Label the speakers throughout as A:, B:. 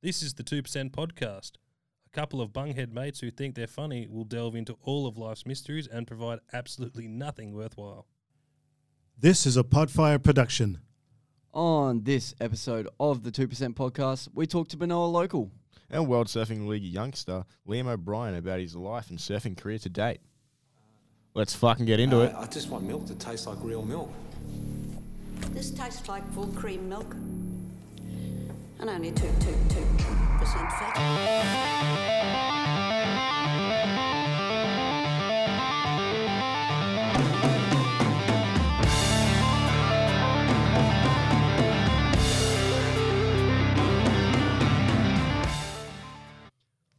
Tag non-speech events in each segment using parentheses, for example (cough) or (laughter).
A: This is the 2% podcast. A couple of bunghead mates who think they're funny will delve into all of life's mysteries and provide absolutely nothing worthwhile.
B: This is a Podfire production.
C: On this episode of the 2% podcast, we talk to Benowa Local.
D: and World Surfing League youngster Liam O'Brien about his life and surfing career to date. Let's fucking get into it.
E: I just want milk that tastes like real milk.
F: This tastes like full cream milk. And only 2 2 2% fat.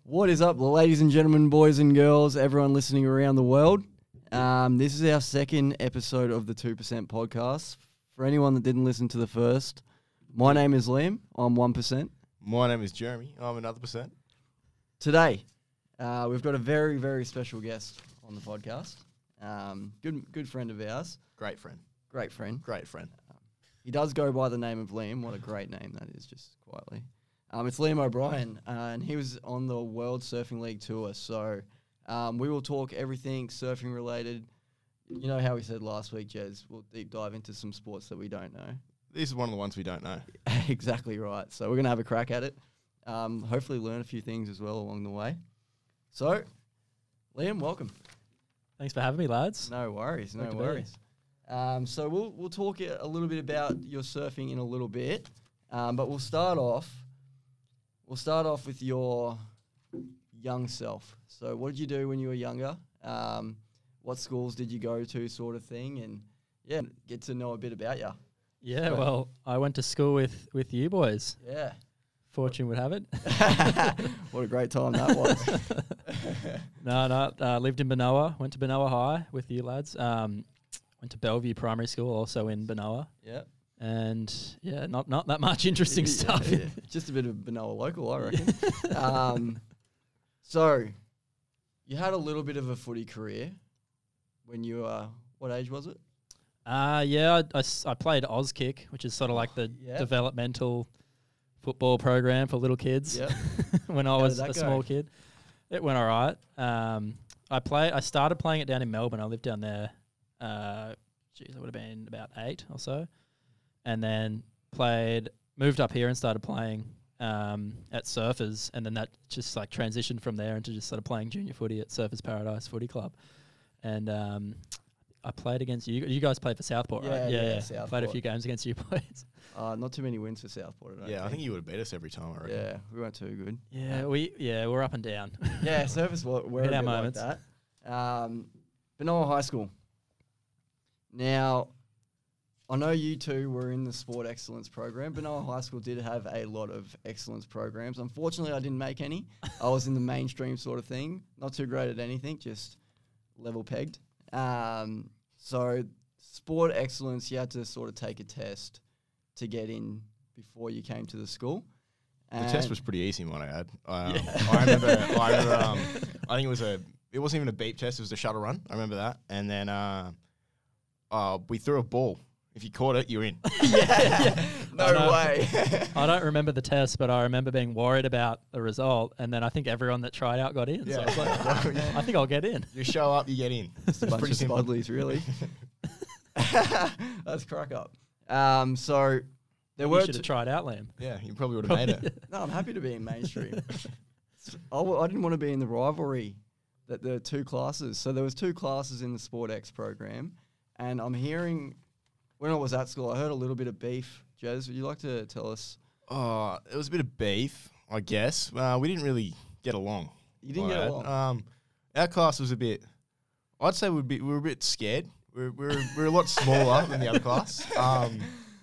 C: What is up, ladies and gentlemen, boys and girls, everyone listening around the world? Um, this is our second episode of the 2% podcast. For anyone that didn't listen to the first, my name is Liam. I'm 1%.
D: My name is Jeremy. I'm another percent.
C: Today, uh, we've got a very, very special guest on the podcast. Um, good, good friend of ours.
D: Great friend.
C: Great friend.
D: Great friend.
C: He does go by the name of Liam. What a great name that is, just quietly. Um, it's Liam O'Brien, uh, and he was on the World Surfing League tour. So um, we will talk everything surfing related. You know how we said last week, Jez, we'll deep dive into some sports that we don't know.
D: This is one of the ones we don't know. (laughs)
C: exactly right. So we're going to have a crack at it. Um, hopefully, learn a few things as well along the way. So, Liam, welcome.
G: Thanks for having me, lads.
C: No worries, no
G: Great to be.
C: worries. Um, so we'll we'll talk a a little bit about your surfing in a little bit, um, but we'll start off. We'll start off with your young self. So, what did you do when you were younger? Um, what schools did you go to, sort of thing, and yeah, get to know a bit about you.
G: Yeah, well, I went to school with with you boys.
C: Yeah,
G: Fortune would have it. (laughs)
C: what a great time that was. (laughs)
G: no, no, uh, lived in Benowa. Went to Benowa High with you lads. Um, went to Bellevue Primary School, also in Benowa.
C: yeah,
G: And yeah, not not that much interesting
C: Yeah,
G: stuff.
C: yeah. Just a bit of Benowa local, I reckon. (laughs) um, so, you had a little bit of a footy career when you were, what age was it?
G: Uh, yeah, I I played Auskick, which is sort of like the
C: Yeah.
G: developmental football program for little kids.
C: Yep. (laughs)
G: when I
C: How
G: was a
C: go?
G: small kid. It went all right. Um, I play. I started playing it down in Melbourne. I lived down there. Uh, geez, I would have been about eight or so, and then played. Moved up here and started playing um, at Surfers, and then that just like transitioned from there into just sort of playing junior footy at Surfers Paradise Footy Club, and um, I played against you. You guys played for Southport,
C: Yeah,
G: right?
C: yeah, yeah.
G: Played a few games against you (laughs) boys.
C: Uh, not too many wins for Southport, I don't
D: Yeah, I think you would have beat us every time. I reckon.
C: Yeah, we weren't too good.
G: Yeah, we yeah we're up and down. (laughs)
C: Yeah, service were, were a
G: Hit
C: bit
G: our
C: like
G: moments.
C: that. Um, Benowa High School. Now, I know you two were in the sport excellence program. Benowa High School did have a lot of excellence programs. Unfortunately, I didn't make any. I was in the mainstream sort of thing. Not too great at anything, just level pegged. Um, so, sport excellence, you had to sort of take a test to get in before you came to the school.
D: The test was pretty easy, might I add. Um, I remember. I (laughs) remember. Um, I think it was a. It wasn't even a beep test. It was a shuttle run. I remember that. And then uh, uh, we threw a ball. If you caught it, you're in. (laughs)
C: no
G: know.
C: way.
G: I don't remember the test, but I remember being worried about the result, and then I think everyone that tried out got in. So I, was like, I think I'll get in.
D: you show up, you get in. It's
C: a bunch
D: pretty
C: of
D: simple.
C: Spudleys, really. (laughs) That's crack up. Um, so there
G: You
C: were.
G: should have
C: T-
G: tried out, Liam.
D: Yeah, you probably would have made it.
C: no, I'm happy to be in mainstream. (laughs) I, w- I didn't want to be in the rivalry that the two classes. So there was two classes in the Sport X program, and I'm hearing when I was at school, I heard a little bit of beef. Jez, would you like to tell us?
D: Oh, it was a bit of beef, I guess. Uh, we didn't really get along.
C: You didn't get along.
D: Um, our class was a bit. I'd say we'd be, we were a bit scared. We're, we're, we're a lot (laughs) smaller than the other class. Um,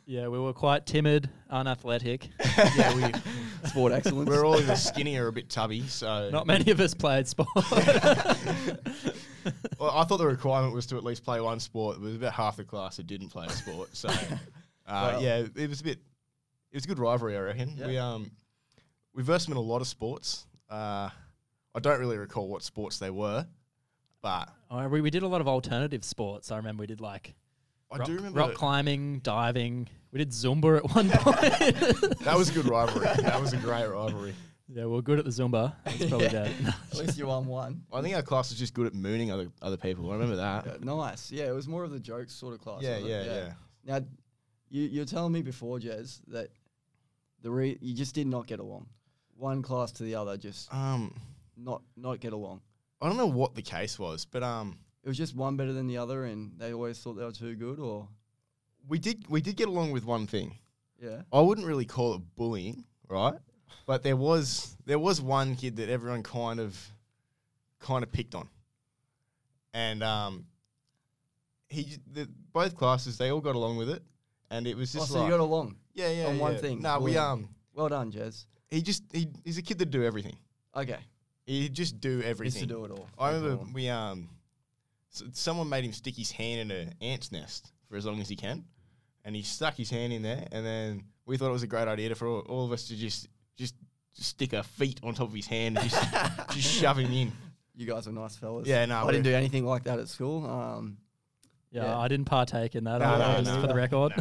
G: Yeah, we were quite timid, unathletic. (laughs)
D: yeah, we,
C: Sport excellence.
D: we're all either skinny or a bit tubby. So
G: Not many of us played sport. (laughs)
D: Well, I thought the requirement was to at least play one sport. It was about half the class that didn't play a sport. So, uh,
C: Well-
D: yeah, it was a bit. It was a good rivalry, I reckon.
C: Yeah.
D: We um, we versed them in a lot of sports. Uh, I don't really recall what sports they were, but
G: Oh, we, we did a lot of alternative sports. I remember we did like
D: I
G: rock,
D: do remember
G: rock climbing, diving. We did Zumba at one (laughs) point. (laughs)
D: that was a good rivalry. that was a great rivalry.
G: yeah, we we're good at the Zumba. That's probably
C: Yeah.
G: that. (laughs)
C: At least you won one.
D: I think our class was just good at mooning other other people. I remember that.
C: Yeah, nice. Yeah, it was more of the jokes sort of class.
D: Yeah,
C: wasn't
D: yeah, yeah.
C: Now, you you're telling me before, Jez, that the re- you just did not get along. One class to the other, just
D: Um,
C: not not get along.
D: I don't know what the case was, but um,
C: It was just one better than the other, and they always thought they were too good. Or
D: we did we did get along with one thing.
C: yeah,
D: I wouldn't really call it bullying, right? But there was there was one kid that everyone kind of kind of picked on, and um, he the, both classes they all got along with it, and it was
C: oh,
D: just
C: so
D: like
C: you got along.
D: yeah yeah
C: on one thing,
D: No, we um
C: Well done, Jez.
D: he just he, he's a kid that do everything.
C: Okay,
D: He just do everything.
C: He used to do it all.
D: I remember
C: problem.
D: we um, s someone made him stick his hand in an ant's nest for as long as he can, and he stuck his hand in there, and then we thought it was a great idea to, for all, all of us to just just stick our feet on top of his hand and just (laughs) just shove him in.
C: You guys are nice fellas.
D: Yeah, no,
C: I didn't do anything like that at school. Um,
G: Yeah,
C: Yeah.
G: I didn't partake in that.
D: No,
G: I-
D: no,
G: just
D: no.
G: for the record.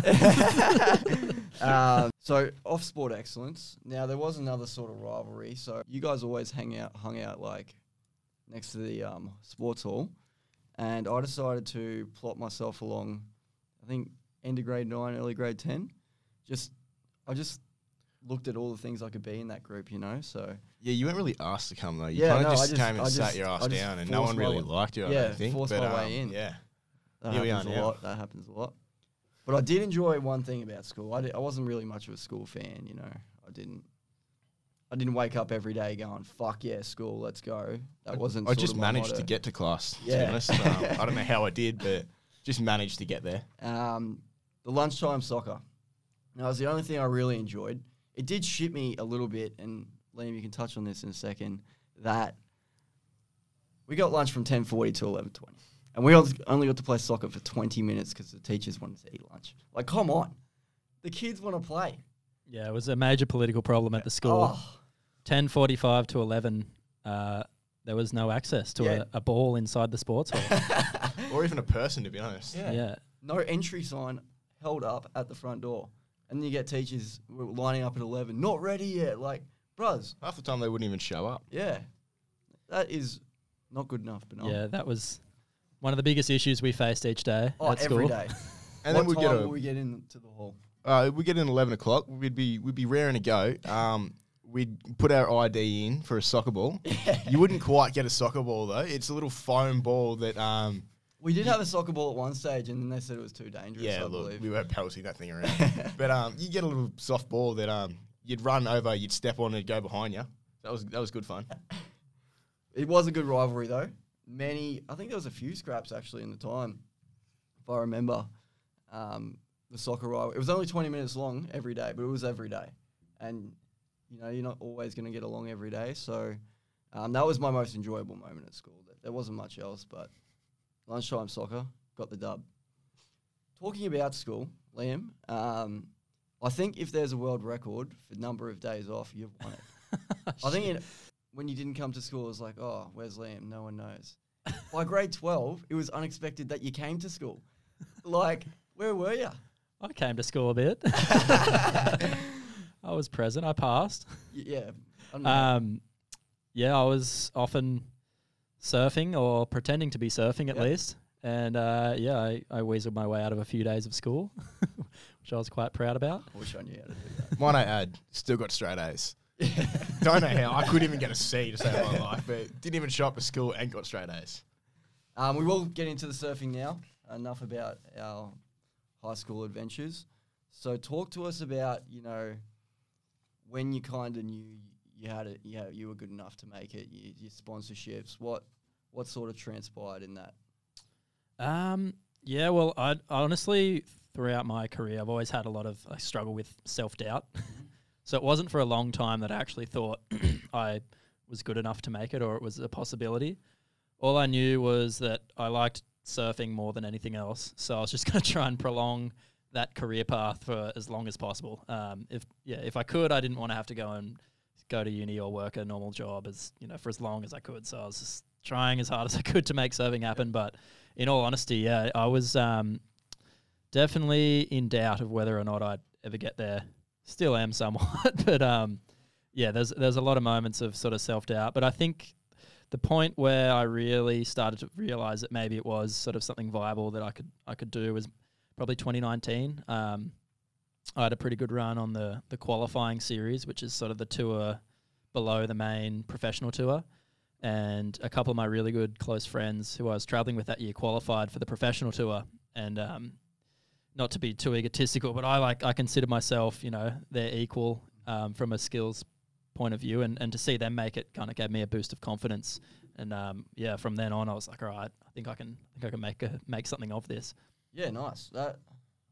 G: (laughs) (laughs)
C: um, so off sport excellence. Now there was another sort of rivalry. So you guys always hang out, hung out like next to the um, sports hall, and I decided to plot myself along. I think end of grade nine, early grade ten. Just I just looked at all the things I could be in that group, you know. So
D: Yeah, you weren't really asked to come though. You
C: Yeah,
D: kind of
C: no, I
D: just,
C: just-
D: came and
C: I
D: sat
C: just-
D: your ass
C: I just
D: down, and no one
C: my
D: really
C: way-
D: liked you. I
C: yeah,
D: don't think.
C: forced
D: but,
C: my way
D: um,
C: in.
D: Yeah,
C: that
D: Here
C: happens a
D: now.
C: lot. That happens a lot. But I did enjoy one thing about school. I, I wasn't really much of a school fan, you know. I didn't. I didn't wake up every day going "fuck yeah, school, let's go." That wasn't.
D: I
C: sort
D: just
C: of my
D: managed to get to class. To be
C: Yeah.
D: honest, um, I don't know how I did, but just managed to get there.
C: um, the lunchtime soccer. Now, it was the only thing I really enjoyed. It did shit me a little bit, and Liam, you can touch on this in a second. That we got lunch from ten forty to eleven twenty, and we only got to play soccer for twenty minutes because the teachers wanted to eat lunch. Like, come on, the kids want to play.
G: yeah, it was a major political problem at the school.
C: Oh,
G: Ten forty-five to eleven. Uh, there was no access to
C: Yeah.
G: a, a ball inside the sports hall. (laughs)
D: or even a person, to be honest.
C: yeah.
G: yeah.
C: no entry sign held up at the front door, and then you get teachers lining up at eleven, not ready yet. Like, bruz,
D: Half the time they wouldn't even show up.
C: yeah, that is not good enough. But
G: Yeah, that was one of the biggest issues we faced each day
C: Oh,
G: at
C: every
G: school.
C: day. (laughs)
D: And
C: what
D: then we'd
C: time
D: get a
C: will we get into the hall?
D: Uh, we get in eleven o'clock. We'd be we'd be raring to go. Um, we'd put our ID in for a soccer ball. (laughs) You wouldn't quite get a soccer ball though. It's a little foam ball that um,
C: We did have a soccer ball at one stage, and then they said it was too dangerous.
D: yeah,
C: I
D: look,
C: believe.
D: we weren't pelting that thing around. (laughs) but um, you get a little soft ball that um, you'd run over, you'd step on, it, go behind you. That was that was good fun.
C: It was a good rivalry though. Many, I think there was a few scraps actually in the time, if I remember. Um, the soccer rivalry. It was only twenty minutes long every day, but it was every day, and you know you're not always going to get along every day. So um, that was my most enjoyable moment at school. There- There wasn't much else, but lunchtime soccer got the dub. Talking about school, Liam, um, I think if there's a world record for number of days off, you've won it. (laughs) I think it, when you didn't come to school, it was like, oh, where's Liam? No one knows. By grade 12, it was unexpected that you came to school. Like, where were you?
G: I came to school a bit. (laughs) I was present. I passed.
C: Yeah. I.
G: Um, yeah, I was often surfing or pretending to be surfing at
C: Yep.
G: least. And uh, yeah, I, I weaseled my way out of a few days of school, (laughs) which I was quite proud about.
C: I wish I knew how to do that.
D: Might I add, still got straight A's. (laughs) Don't know how. I couldn't even get a C to save my life, but didn't even show up at school and got straight A's.
C: Um, we will get into the surfing now. Enough about our high school adventures. So, talk to us about you know when you kind of knew you had it. You, you were good enough to make it. You, your sponsorships. What what sort of transpired in that?
G: Um, yeah, well, I honestly throughout my career, I've always had a lot of I struggle with self doubt. So it wasn't for a long time that I actually thought (clears throat) I was good enough to make it or it was a possibility. All I knew was that I liked surfing more than anything else. So I was just (laughs) going to try and prolong that career path for as long as possible. Um, if yeah, if I could, I didn't want to have to go and go to uni or work a normal job as you know for as long as I could. So I was just trying as hard (laughs) as I could to make surfing happen. But in all honesty, yeah, I was um, definitely in doubt of whether or not I'd ever get there. Still am somewhat, (laughs) but um, yeah, there's there's a lot of moments of sort of self doubt. But I think the point where I really started to realize that maybe it was sort of something viable that I could I could do was probably 2019. Um, I had a pretty good run on the the qualifying series, which is sort of the tour below the main professional tour. And a couple of my really good close friends who I was traveling with that year qualified for the professional tour. And um, not to be too egotistical, but I like I consider myself, you know, they're equal um, from a skills point of view, and, and to see them make it kind of gave me a boost of confidence. And um, yeah, from then on, I was like, all right, I think I can I think I can make a, make something of this.
C: Yeah, nice. That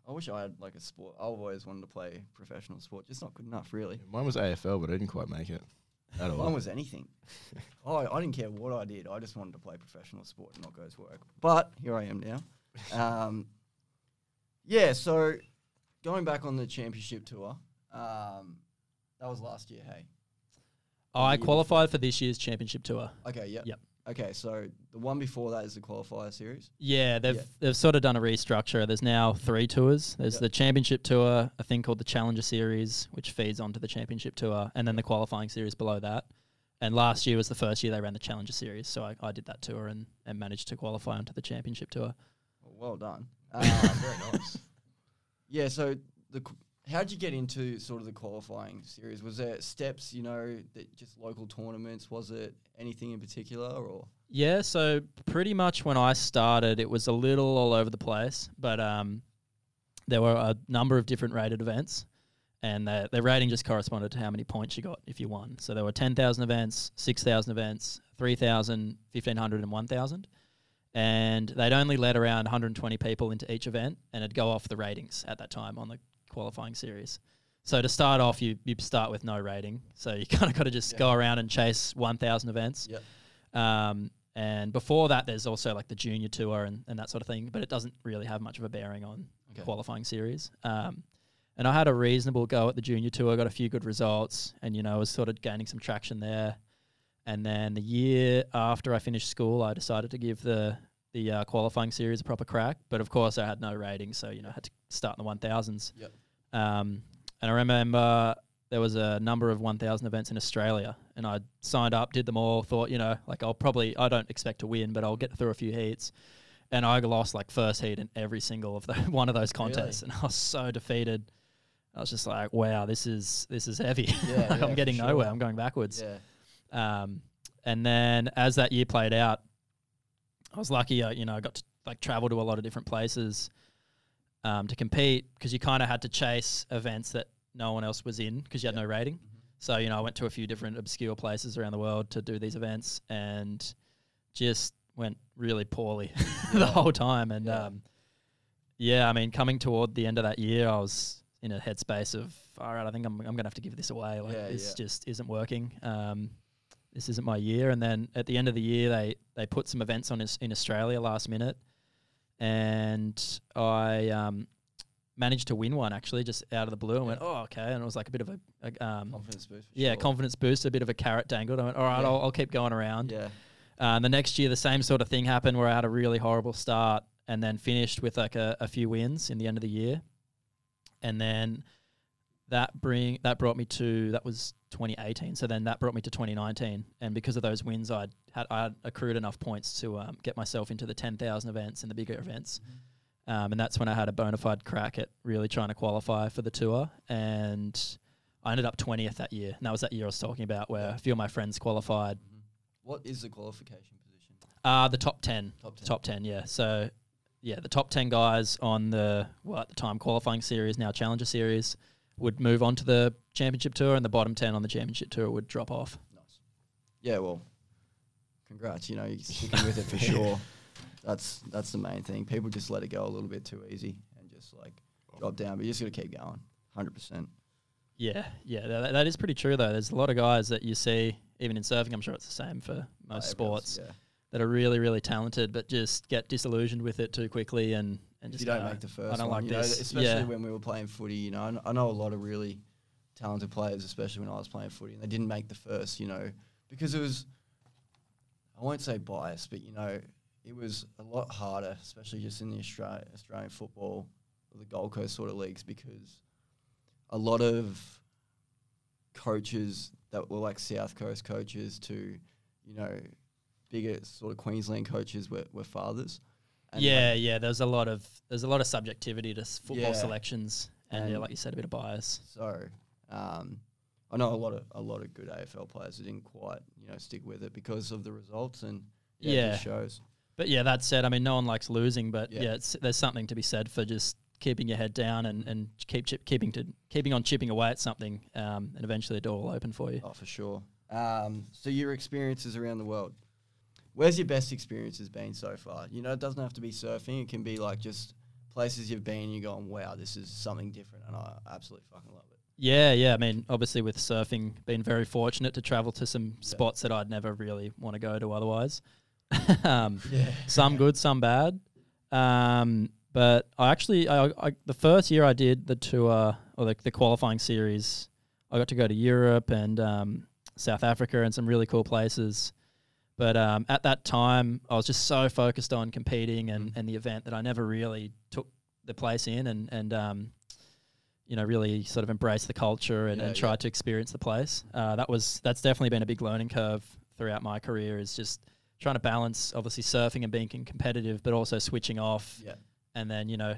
C: I wish I had like a sport. I've always wanted to play professional sport, just not good enough, really.
D: Mine was AFL, but I didn't quite make it at all.
C: Mine was anything. (laughs) oh, I didn't care what I did. I just wanted to play professional sport and not go to work. But here I am now. (laughs) Um, yeah, so going back on the championship tour, um, that was last year. Hey.
G: I
C: year
G: qualified for this year's championship tour.
C: Okay. Yep.
G: Yep.
C: Okay, so the one before that is the qualifier series.
G: Yeah, they've
C: Yeah.
G: they've sort of done a restructure. There's now three tours. There's
C: Yep.
G: the championship tour, a thing called the Challenger Series, which feeds onto the championship tour, and then the qualifying series below that. And last year was the first year they ran the Challenger Series, so I, I did that tour and, and managed to qualify onto the championship tour.
C: Well done. Um, (laughs) (laughs)
D: Very nice.
C: Yeah. So the how'd you get into sort of the qualifying series? Was there steps? You know, that just local tournaments? Was it anything in particular, or
G: Yeah, so pretty much when I started, it was a little all over the place, but um, there were a number of different rated events, and the, the rating just corresponded to how many points you got if you won. So there were 10,000 events, 6,000 events, 3,000, 1,500, and 1,000. And they'd only let around 120 people into each event, and it'd go off the ratings at that time on the qualifying series. So to start off, you, you start with no rating. So you (laughs) kind of got to just
C: Yeah.
G: go around and chase 1,000 events.
C: Yep.
G: Um, and before that, there's also like the junior tour and, and that sort of thing, but it doesn't really have much of a bearing on
C: Okay.
G: qualifying series. Um, and I had a reasonable go at the junior tour, got a few good results, and you know, was sort of gaining some traction there. And then the year after I finished school, I decided to give the the uh, qualifying series a proper crack. But of course, I had no rating, so you know, I had to start in the one thousands.
C: Yep.
G: Um, and I remember there was a number of 1,000 events in Australia, and I signed up, did them all. Thought, you know, like I'll probably, I don't expect to win, but I'll get through a few heats. And I lost like first heat in every single of the (laughs) one of those contests, and I was so defeated. I was just like, wow, this is this is heavy.
C: Yeah, (laughs)
G: like
C: yeah,
G: I'm getting
C: sure.
G: nowhere. I'm going backwards.
C: yeah,
G: Um, and then as that year played out, I was lucky. Uh, you know, I got to like travel to a lot of different places um, to compete because you kind of had to chase events that no one else was in because you had no rating. So you know, I went to a few different obscure places around the world to do these events and just went really poorly (laughs) the whole time. And
C: Yeah.
G: um, yeah, I mean, coming toward the end of that year, I was in a headspace of, all right, I think I'm I'm gonna have to give this away. Like
C: Yeah,
G: this
C: yeah.
G: just isn't working. Um, this isn't my year. And then at the end of the year, they they put some events on in Australia last minute, and I um, managed to win one actually just out of the blue. and went, oh okay, and it was like a bit of a, a um,
C: confidence boost.
G: Yeah
C: sure.
G: confidence boost, a bit of a carrot dangled. I went, all right,
C: Yeah.
G: I'll, I'll keep going around.
C: Yeah,
G: Uh, and the next year, the same sort of thing happened where I had a really horrible start and then finished with like a, a few wins in the end of the year. And then that bring that brought me to that was 2018. So then that brought me to 2019. And because of those wins, I had I had accrued enough points to um, get myself into the 10,000 events and the bigger events. Um, and that's when I had a bona fide crack at really trying to qualify for the tour. And I ended up 20th that year. And that was that year I was talking about where a few of my friends qualified.
C: what is the qualification position?
G: Uh, the top 10.
C: Top 10.
G: Top 10, yeah. So, yeah, the top 10 guys on the, well, at the time, qualifying series, now Challenger series, would move on to the championship tour, and the bottom 10 on the championship tour would drop off.
C: Nice. Yeah, well, congrats. You know, you're sticking with it for (laughs) sure. That's that's the main thing. People just let it go a little bit too easy and just like drop down, but you just got to keep going. Hundred percent.
G: Yeah, yeah, that, that is pretty true, though. There's a lot of guys that you see, even in surfing, I'm sure it's the same for most sports,
C: Yeah.
G: that are really, really talented, but just get disillusioned with it too quickly and, and
C: If you don't make the first
G: I don't
C: one,
G: like
C: you know,
G: this.
C: especially
G: yeah.
C: when we were playing footy. You know, I I know a lot of really talented players, especially when I was playing footy, and they didn't make the first. You know, because it was, I won't say biased, but you know, it was a lot harder, especially just in the Australia, Australian football the Gold Coast sort of leagues because a lot of coaches that were like South Coast coaches to, you know, bigger sort of Queensland coaches were, were fathers. And, like,
G: yeah, yeah. There's a lot of there's a lot of subjectivity to football
C: Yeah.
G: selections, and, yeah, like you said, a bit of bias.
C: So, um, I know a lot of a lot of good AFL players who didn't quite, you know, stick with it because of the results and yeah,
G: Yeah.
C: shows.
G: But yeah, that said, I mean, no one likes losing, but
C: Yeah.
G: yeah, it's, there's something to be said for just keeping your head down and, and keep chip, keeping to keeping on chipping away at something, um, and eventually the door will open for you.
C: Oh, for sure. Um, so your experiences around the world. Where's your best experiences been so far? You know, it doesn't have to be surfing. It can be like just places you've been and you're going, wow, this is something different, and I absolutely fucking love it.
G: Yeah, yeah. I mean, obviously with surfing, been very fortunate to travel to some spots that I'd never really want to go to otherwise. (laughs) um,
C: Yeah.
G: some good, some bad. Um, but I actually, I, I, the first year I did the tour or the, the qualifying series, I got to go to Europe and um, South Africa and some really cool places. But um, at that time, I was just so focused on competing and, and the event that I never really took the place in and and um, you know really sort of embraced the culture and,
C: Yeah,
G: and
C: yeah.
G: tried to experience the place. Uh, that was that's definitely been a big learning curve throughout my career. Is just trying to balance obviously surfing and being competitive, but also switching off
C: Yeah.
G: and then you know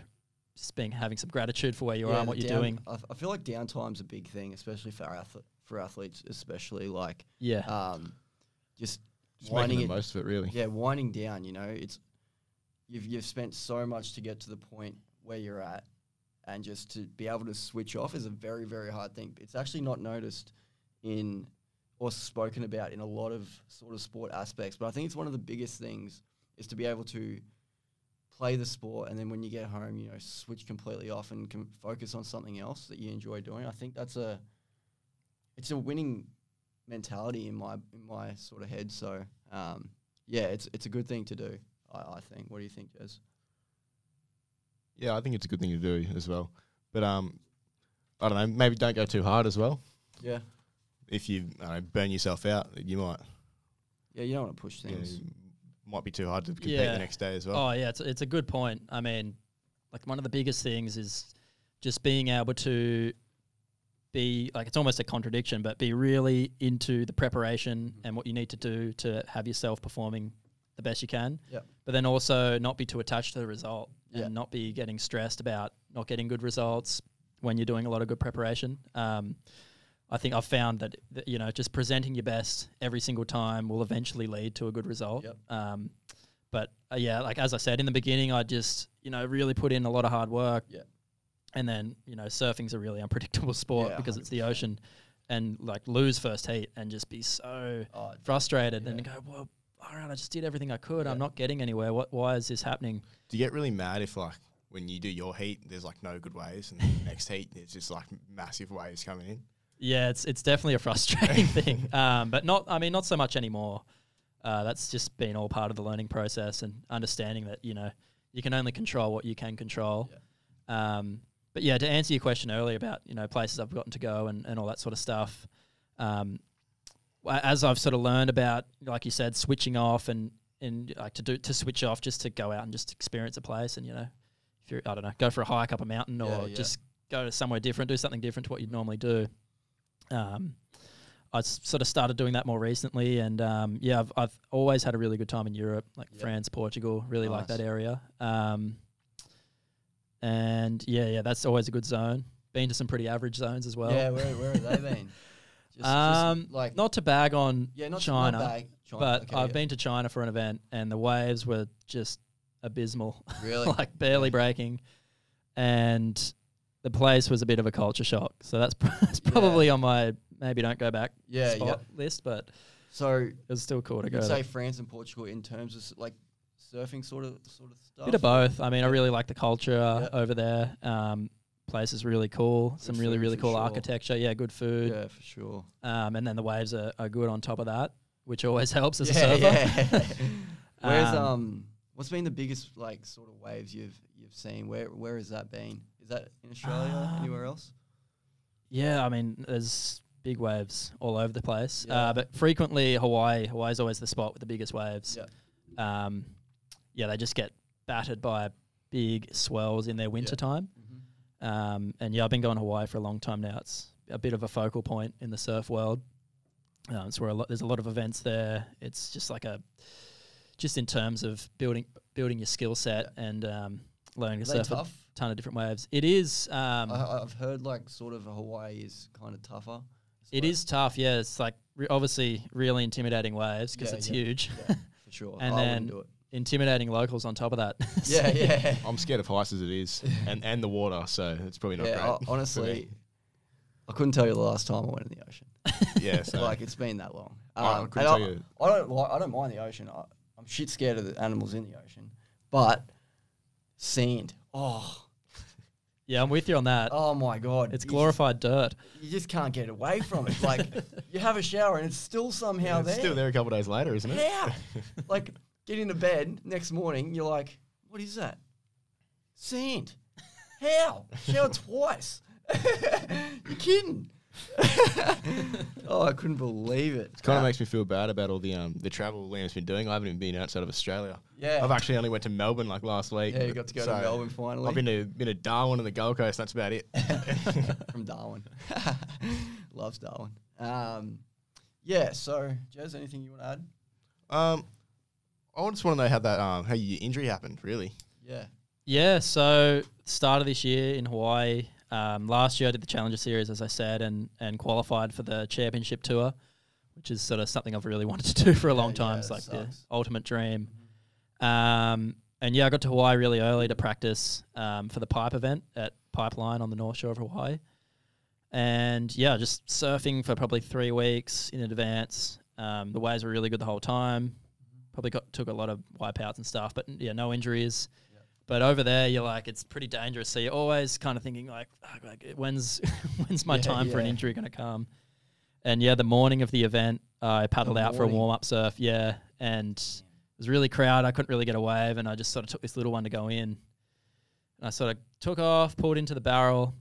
G: just being having some gratitude for where you are and what you're doing.
C: I, f- I feel like downtime's a big thing, especially for ath- for athletes, especially like
G: Yeah,
C: um, just,
D: Just
C: winding
D: making
C: it.
D: the most of it, really.
C: Yeah, winding down. You know, it's you've you've spent so much to get to the point where you're at, and just to be able to switch off is a very very hard thing. It's actually not noticed in or spoken about in a lot of sort of sport aspects, but I think it's one of the biggest things is to be able to play the sport and then when you get home, you know, switch completely off and can focus on something else that you enjoy doing. I think that's a it's a winning mentality in my in my sort of head. So um, yeah, it's it's a good thing to do. I, I think. What do you think, Jez?
D: Yeah, I think it's a good thing to do as well. But um, I don't know. Maybe don't go too hard as well.
C: Yeah,
D: If you I don't know, burn yourself out, you might
C: yeah. You don't want to push
D: you know,
C: things.
D: might be too hard to compete
G: Yeah.
D: the next day as well.
G: Oh yeah, it's it's a good point. I mean, like one of the biggest things is just being able to be like it's almost a contradiction, but be really into the preparation and what you need to do to have yourself performing the best you can.
C: Yep.
G: But then also not be too attached to the result
C: Yeah.
G: and not be getting stressed about not getting good results when you're doing a lot of good preparation. Um, I think I've found that, that you know just presenting your best every single time will eventually lead to a good result.
C: Yep.
G: Um, but uh, yeah, like as I said in the beginning, I just you know really put in a lot of hard work. And then you know surfing's a really (laughs) unpredictable sport
C: Yeah,
G: because it's the ocean, and like lose first heat and just be so
C: Oh,
G: frustrated and go, well, all right, I just did everything I could.
C: Yeah.
G: I'm not getting anywhere. What? Why is this happening?
D: Do you get really mad if like when you do your heat, there's like no good waves, and the next heat there's just like massive waves coming in?
G: Yeah, it's it's definitely a (laughs) frustrating thing, (laughs) um, but not. I mean, not so much anymore. Uh, that's just been all part of the learning process and understanding that you know you can only control what you can control. Um, but yeah, to answer your question earlier about you know places I've gotten to go and, and all that sort of stuff, um, as I've sort of learned about, like you said, switching off and and like to do to switch off just to go out and just experience a place and you know if you're I don't know go for a hike up a mountain or
C: Yeah, yeah.
G: just go to somewhere different, do something different to what you'd normally do. Um, I sort of started doing that more recently, and um, yeah, I've I've always had a really good time in Europe, like
C: Yeah.
G: France, Portugal. Really like that area. Um, and yeah, yeah, that's always a good zone. Been to some pretty average zones as well.
C: yeah, where where have they been? (laughs) Just,
G: um,
C: just like
G: not to bag on
C: yeah, not
G: China,
C: not bag, China
G: but
C: okay,
G: I've
C: yeah.
G: been to China for an event, and the waves were just abysmal,
C: really (laughs)
G: like barely breaking, and the place was a bit of a culture shock. So that's, (laughs) pr- that's
C: Yeah.
G: probably on my maybe don't go back
C: yeah
G: spot
C: yeah.
G: list, but
C: So
G: it was still cool to go.
C: could
G: there.
C: say France and Portugal in terms of like surfing sort of sort of stuff.
G: bit of both. I mean, I really like the culture
C: Yeah.
G: over there. Um, place is really cool. Some really
C: food
G: really
C: for
G: cool
C: sure.
G: architecture. Yeah, good food.
C: Yeah, for sure.
G: Um, and then the waves are, are good on top of that, which always (laughs) helps as a surfer.
C: yeah. (laughs) Where's
G: Um,
C: um, what's been the biggest like sort of waves you've you've seen? Where where has that been? Is that in Australia?
G: Um,
C: Anywhere else?
G: Yeah, I mean, there's big waves all over the place.
C: Yeah.
G: Uh, but frequently Hawaii, Hawaii's always the spot with the biggest waves.
C: Yeah.
G: Um, yeah, they just get battered by big swells in their winter time.
C: Mhm.
G: Um, and yeah, I've been going to Hawaii for a long time now. It's a bit of a focal point in the surf world. Um, it's where a lot, there's a lot of events there. It's just like a, just in terms of building building your skill set and um, learning to
C: Are
G: surf a ton of different waves. It is. Um,
C: I, I've heard like sort of Hawaii is kind of tougher.
G: It is tough, yeah. It's like re- obviously really intimidating waves because
C: Yeah,
G: it's
C: yeah.
G: huge.
C: Yeah, for sure. (laughs)
G: And
C: I
G: then-
C: do it.
G: Intimidating locals on top of that. (laughs)
C: Yeah, yeah.
D: I'm scared of heights as it is, (laughs) and and the water, so it's probably not
C: yeah,
D: great.
C: ho-
D: for me.
C: honestly, I couldn't tell you the last time I went in the ocean. (laughs)
D: yeah. So
C: like it's been that long.
D: I- I
C: Um,
D: couldn't
C: and
D: tell
C: I,
D: you.
C: I don't like. I don't mind the ocean. I, I'm shit scared of the animals in the ocean, but sand. Oh,
G: yeah, I'm with you on that.
C: oh my god!
G: it's
C: You
G: glorified dirt.
C: You just can't get away from it. Like you have a shower and it's still somehow
D: it's
C: there.
D: still there a couple of days later, isn't it?
C: Yeah. like get into bed next morning, you're like, what is that? Sand. How? Showered twice. (laughs) You're kidding. (laughs) oh, I couldn't believe it.
D: It Kind of makes me feel bad about all the um the travel Liam's been doing. I haven't even been outside of Australia.
C: yeah.
D: I've actually only went to Melbourne like last week.
C: yeah, you got to go
D: so
C: to Melbourne finally.
D: I've been to been to Darwin and the Gold Coast. That's about it. (laughs)
C: from Darwin. Loves Darwin. Um, yeah. So, Jez, anything you want to add?
D: um, I just want to know how that um how your injury happened. Really.
C: Yeah.
G: Yeah, so start of this year in Hawaii. Um, last year I did the Challenger Series, as I said, and and qualified for the Championship Tour, which is sort of something I've really (laughs) wanted to do for a
C: Yeah,
G: long time.
C: yeah,
G: it's
C: it
G: like the ultimate dream. Um, and yeah, I got to Hawaii really early to practice um, for the pipe event at Pipeline on the North Shore of Hawaii. And yeah, just surfing for probably three weeks in advance. Um, the waves were really good the whole time. Probably got took a lot of wipeouts and stuff, but yeah, no injuries. But over there, you're like, it's pretty dangerous. So you're always kind of thinking like, "Fuck, like when's (laughs) when's my
C: Yeah,
G: time for an injury going to come? And yeah, the morning of the event, I paddled out for a warm up surf. Yeah, and it was really crowded. I couldn't really get a wave, and I just sort of took this little one to go in. And I sort of took off, pulled into the barrel,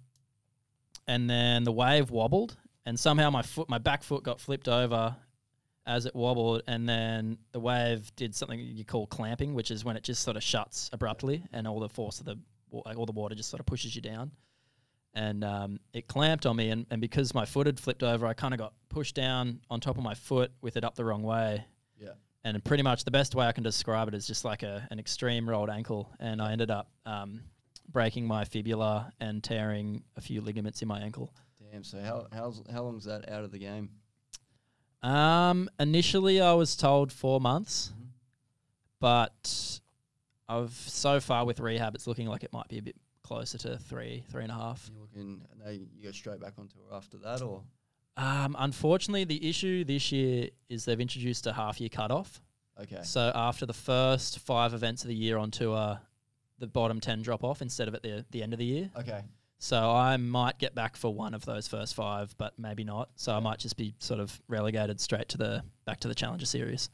G: and then the wave wobbled, and somehow my foot, my back foot, got flipped over as it wobbled, and then the wave did something you call clamping, which is when it just sort of shuts abruptly, and all the force of the all the water just sort of pushes you down. And um, it clamped on me, and, and because my foot had flipped over, I kind of got pushed down on top of my foot with it up the wrong way.
C: Yeah.
G: And pretty much the best way I can describe it is just like a, an extreme rolled ankle, and I ended up um, breaking my fibula and tearing a few ligaments in my ankle.
C: Damn. So how how's how long's that out of the game?
G: Um, initially, I was told four months,
C: Mhm.
G: but I've so far with rehab, it's looking like it might be a bit closer to three, three and a half.
C: You looking? Now you go straight back on tour after that, or
G: Um, unfortunately, the issue this year is they've introduced a half year cutoff.
C: okay?
G: So after the first five events of the year on tour, the bottom ten drop off instead of at the the end of the year.
C: Okay.
G: So I might get back for one of those first five, but maybe not. So I might just be sort of relegated straight to the back to the Challenger Series.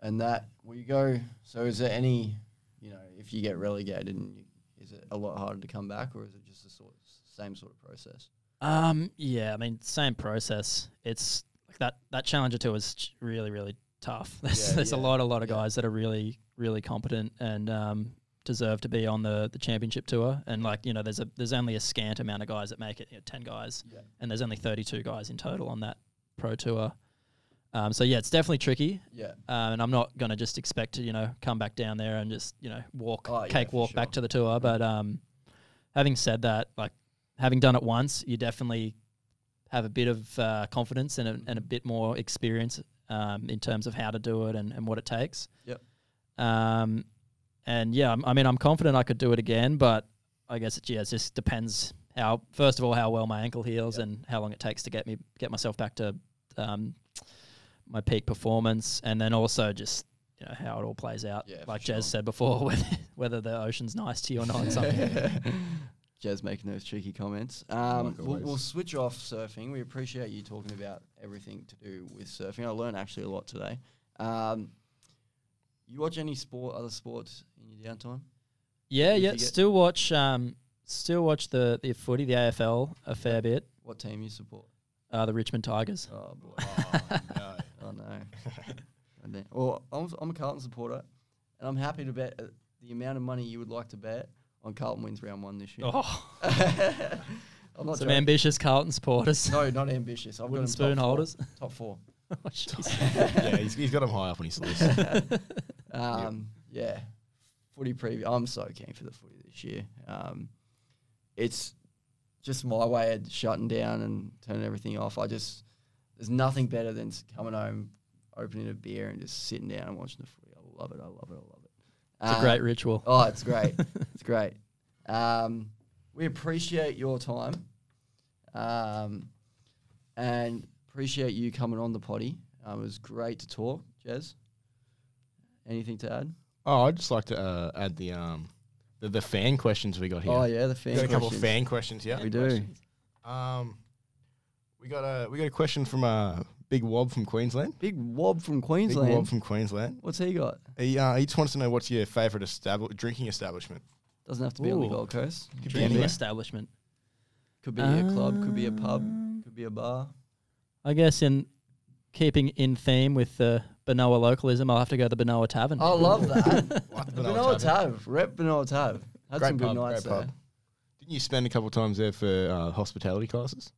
C: And that will you go? So is there any? You know, if you get relegated, and you, is it a lot harder to come back, or is it just the sort same sort of process?
G: Um, yeah, I mean, same process. It's like that that Challenger tour is ch- really really tough. (laughs) There's,
C: Yeah,
G: there's
C: yeah,
G: a lot a lot of
C: yeah.
G: guys that are really really competent and um, deserve to be on the the championship tour. And like you know, there's a there's only a scant amount of guys that make it. You know, Ten guys,
C: Yeah.
G: and there's only 32 guys in total on that pro tour. Um, so yeah, it's definitely tricky.
C: Yeah.
G: Um, and I'm not going to just expect to, you know, come back down there and just, you know, walk,
C: Oh, yeah,
G: cake
C: for
G: walk back to the tour. But um, having said that, like having done it once, you definitely have a bit of uh, confidence and a, and a bit more experience um, in terms of how to do it and, and what it takes.
C: Yep.
G: Um, and yeah, I'm- mean, I'm confident I could do it again, but I guess it, yeah, it just depends how, first of all, how well my ankle heals
C: Yep.
G: and how long it takes to get me, get myself back to um, my peak performance, and then also just you know how it all plays out.
C: Yeah, for
G: like
C: sure.
G: Said before, (laughs) whether whether the ocean's nice to you or not. and something. (laughs)
C: Jez making those cheeky comments. Um,
D: Like
C: we'll, we'll switch off surfing. We appreciate you talking about everything to do with surfing. I learned actually a lot today. Um, you watch any sport, other sports in your downtime?
G: yeah,
C: If
G: yeah. Still watch um, still watch the the footy, the AFL a fair bit.
C: What team you support?
G: Uh, the Richmond Tigers.
C: Oh boy. (laughs)
D: Oh, no.
C: oh no. God damn. Well, I'm, I'm a Carlton supporter, and I'm happy to bet uh, the amount of money you would like to bet on Carlton wins round one this year.
G: Oh, (laughs)
C: I'm not
G: some
C: joking.
G: ambitious Carlton supporters.
C: No, not ambitious. I've got
G: Wooden
C: him top
G: spoon
C: four.
G: holders.
C: Top four. (laughs)
G: Oh, jeez.
D: yeah, he's, he's got him high up on his list.
C: Um, yeah. Footy preview. I'm so keen for the footy this year. Um, it's just my way of shutting down and turning everything off. I just there's nothing better than coming home, opening a beer, and just sitting down and watching the footy. I love it. I love it. I love it.
G: It's a
C: Um,
G: great ritual.
C: Oh, it's great. (laughs) it's great. Um, we appreciate your time, um, and appreciate you coming on the potty. Um, it was great to talk, Jez. Anything to add?
D: oh, I'd just like to uh, add the um the, the fan questions we got here.
C: Oh yeah, the fan.
D: we
C: fan.
D: got a couple of
C: questions.
D: fan questions here.
C: We do.
D: Um, we got a we got a question from uh, Big Wob from Queensland.
C: Big Wob from Queensland.
D: Big Wob from Queensland.
C: What's he got?
D: He, uh, he just wants to know what's your favourite establi- drinking establishment.
C: Doesn't have to be on the
G: Ooh.
C: Gold Coast.
D: Could be
G: Drinking
D: anywhere.
G: establishment.
C: Could be a club. Could be a pub.
G: Um,
C: Could be a bar.
G: I guess in keeping in theme with the Benowa localism, I'll have to go to the Benowa Tavern.
C: I love that. (laughs)
D: Like the
C: the
D: Benowa
C: Benowa
D: Tavern.
C: Tav. Rep Benowa Tav. Had
D: Great
C: some good
D: pub,
C: nights
D: great
C: there.
D: pub. Didn't you spend a couple of times there for uh, hospitality classes?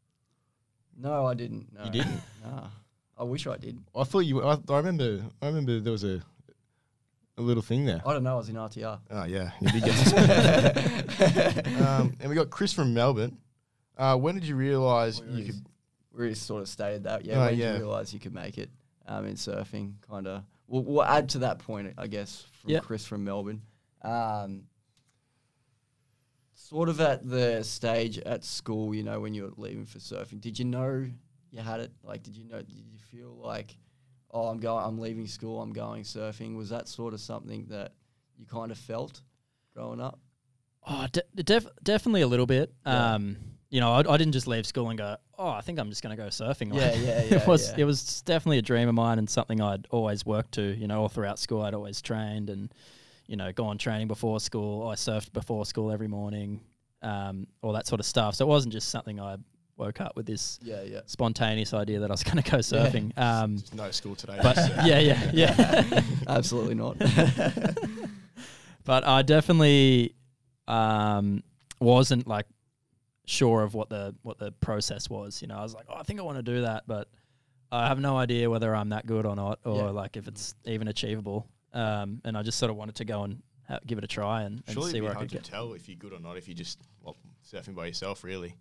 C: No, I didn't. No.
D: You didn't? (laughs)
C: Nah. I wish I did.
D: I thought you. I, I remember. I remember there was a a little thing there.
C: I don't know. I was in RTR.
D: Oh yeah, you did get suspended. (laughs) um, and we got Chris from Melbourne. Uh, when did you realise you could?
C: already sort of stated that. Yeah,
D: Oh,
C: when did you realise you could make it um, in surfing? Kind of. We'll, we'll add to that point, I guess, from
G: Yep.
C: Chris from Melbourne. Um, sort of at the stage at school, you know, when you were leaving for surfing, did you know you had it? Like, did you know? Did you feel like, oh, I'm going, I'm leaving school, I'm going surfing? Was that sort of something that you kind of felt growing up?
G: Oh, de- def- definitely a little bit.
C: Yeah.
G: Um, you know, I, I didn't just leave school and go, oh, I think I'm just going to go surfing.
C: Yeah, (laughs) yeah, yeah,
G: it was
C: yeah.
G: it was definitely a dream of mine and something I'd always worked to. You know, all throughout school, I'd always trained and you know gone training before school. I surfed before school every morning, um, all that sort of stuff. So it wasn't just something I woke up with this
C: Yeah, yeah.
G: spontaneous idea that I was (laughs) going to go surfing. (laughs) Um,
D: no school today.
G: but yeah, yeah, yeah.
C: Absolutely not.
G: but I definitely um, wasn't like sure of what the what the process was. You know, I was like, oh, I think I want to do that, but I have no idea whether I'm that good or not, or
C: Yeah.
G: like if it's even achievable. Um, and I just sort of wanted to go and ha- give it a try and, and see where I could
D: to
G: get.
D: tell if you're good or not if you're just well, surfing by yourself, really.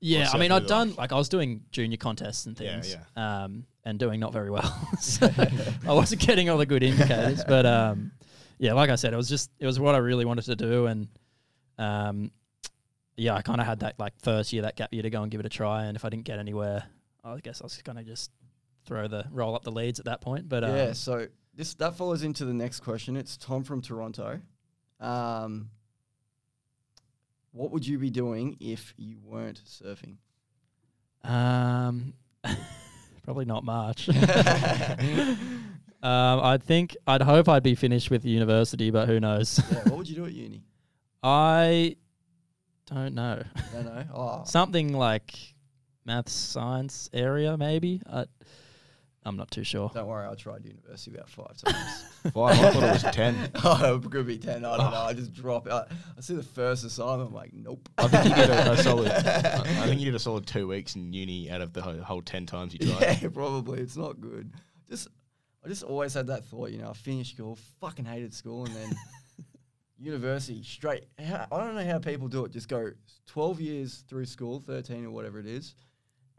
G: Yeah, I mean, I'd done
D: like-
G: I was doing junior contests and
D: Yeah,
G: things, um, and doing not very well. (laughs) so (laughs) I wasn't getting all the good indicators, but um, yeah, like I said, it was just it was what I really wanted to do, and um, yeah, I kind of had that like first year, that gap year to go and give it a try, and if I didn't get anywhere, I guess I was gonna just throw the roll up the leads at that point. But um,
C: yeah, so this that follows into the next question. It's Tom from Toronto. Um, what would you be doing if you weren't surfing?
G: Um, (laughs) probably not much. (laughs) (laughs) um, I think I'd hope I'd be finished with university, but who knows?
C: yeah, what would you do at uni?
G: I don't know.
C: don't know. (laughs) Oh,
G: Something like maths, science area, maybe. I, I'm not too sure.
C: don't worry. I tried university about five times. (laughs)
D: Five. I thought it was ten. (laughs)
C: oh, it could be ten. I don't ah. know. I just drop it. I, I see the first assignment. I'm like, nope.
D: I think you did a, a solid. I I think you did a solid two weeks in uni out of the whole, whole ten times you tried.
C: Yeah, probably. It's not good. Just, I just always had that thought. You know, I finished school, fucking hated school, and then university straight. How, I don't know how people do it. Just go twelve years through school, thirteen or whatever it is,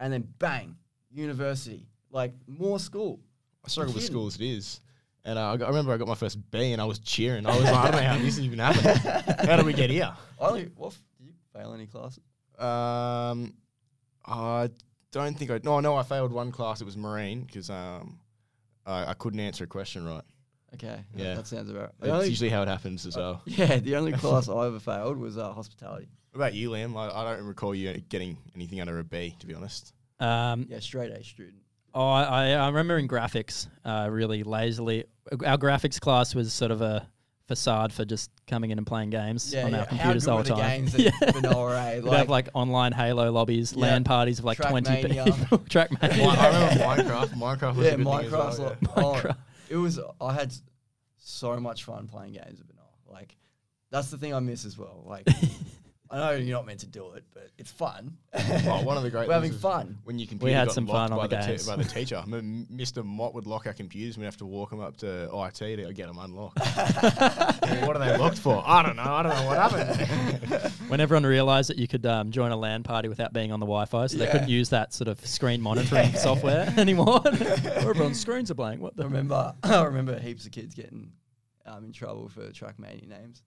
C: and then bang, university. Like more school.
D: I struggle with school as it is. And uh, I, got, I remember I got my first B and I was cheering. I was like, I don't know how this even happened. (laughs) How did we get here?
C: I only. What? Did you fail any classes?
D: Um, I don't think I. No, no, I failed one class. It was marine because um, I, I couldn't answer a question right.
C: Okay.
D: Yeah.
C: That sounds about. The
D: That's usually how it happens as well. (laughs)
C: yeah, the only class I ever failed was uh, hospitality.
D: What about you, Liam? I, I don't recall you getting anything under a B, to be honest.
G: Um,
C: Yeah, straight A student.
G: oh, I, I, I remember in graphics, uh, really lazily. Our graphics class was sort of a facade for just coming in and playing games
C: Yeah,
G: on
C: yeah.
G: our
C: How
G: computers
C: good
G: all
C: were
G: the
C: the
G: time.
C: games (laughs) at
G: yeah.
C: Vanilla A?
G: We'd have like online Halo lobbies,
C: Yeah.
G: LAN parties of like 20
C: Trackmania.
G: people. (laughs) Trackmania.
D: I remember Minecraft. Minecraft was
C: yeah,
D: a good thing as well,
C: Minecraft's
D: yeah.
C: oh,
G: Minecraft.
C: It was. I had so much fun playing games at Vanilla. Like, That's the thing I miss as well. Like, (laughs) I know you're not meant to do it, but it's fun.
D: Oh, one of the (laughs) great
C: We're having fun.
D: when you computer
G: had
D: got
G: some
D: locked
G: fun on
D: by
G: the
D: the,
G: games.
D: by the (laughs) teacher. I mean, Mr. Mott would lock our computers. We'd have to walk them up to IT to get them unlocked. (laughs) What are they locked for? I don't know. I don't know what happened.
G: When everyone realised that you could um, join a LAN party without being on the Wi-Fi, so they couldn't use that sort of screen monitoring software anymore. Everyone's screens are blank. What
C: I
G: the?
C: remember, (clears throat) I remember heaps of kids getting um, in trouble for Trackmania names.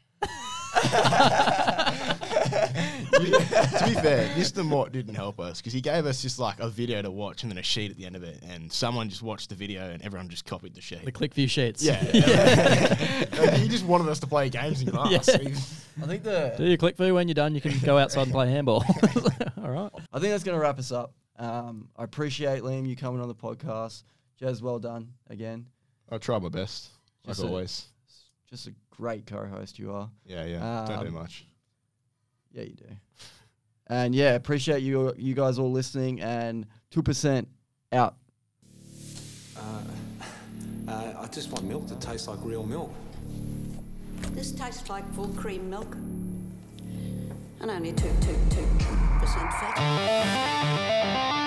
D: To be fair, Mr. Mort didn't help us because he gave us just like a video to watch and then a sheet at the end of it, and someone just watched the video and everyone just copied the sheet.
G: The ClickView sheets.
D: yeah, (laughs) Like, he just wanted us to play games in class.
G: Yeah.
C: I think the
G: Do your ClickView when you're done. You can go outside and play handball. (laughs) (laughs) All right.
C: I think that's going to wrap us up. Um, I appreciate Liam you coming on the podcast. Jez, well done again.
D: I try my best, like
C: a-
D: always.
C: Just a great co-host you are.
D: Yeah, yeah. Don't do
C: Um,
D: much.
C: Yeah, you do. (laughs) And yeah, appreciate you you guys all listening. And two percent out.
E: Uh, uh, I just want milk that tastes like real milk.
F: This tastes like full cream milk. And only 2 two, two, two percent fat.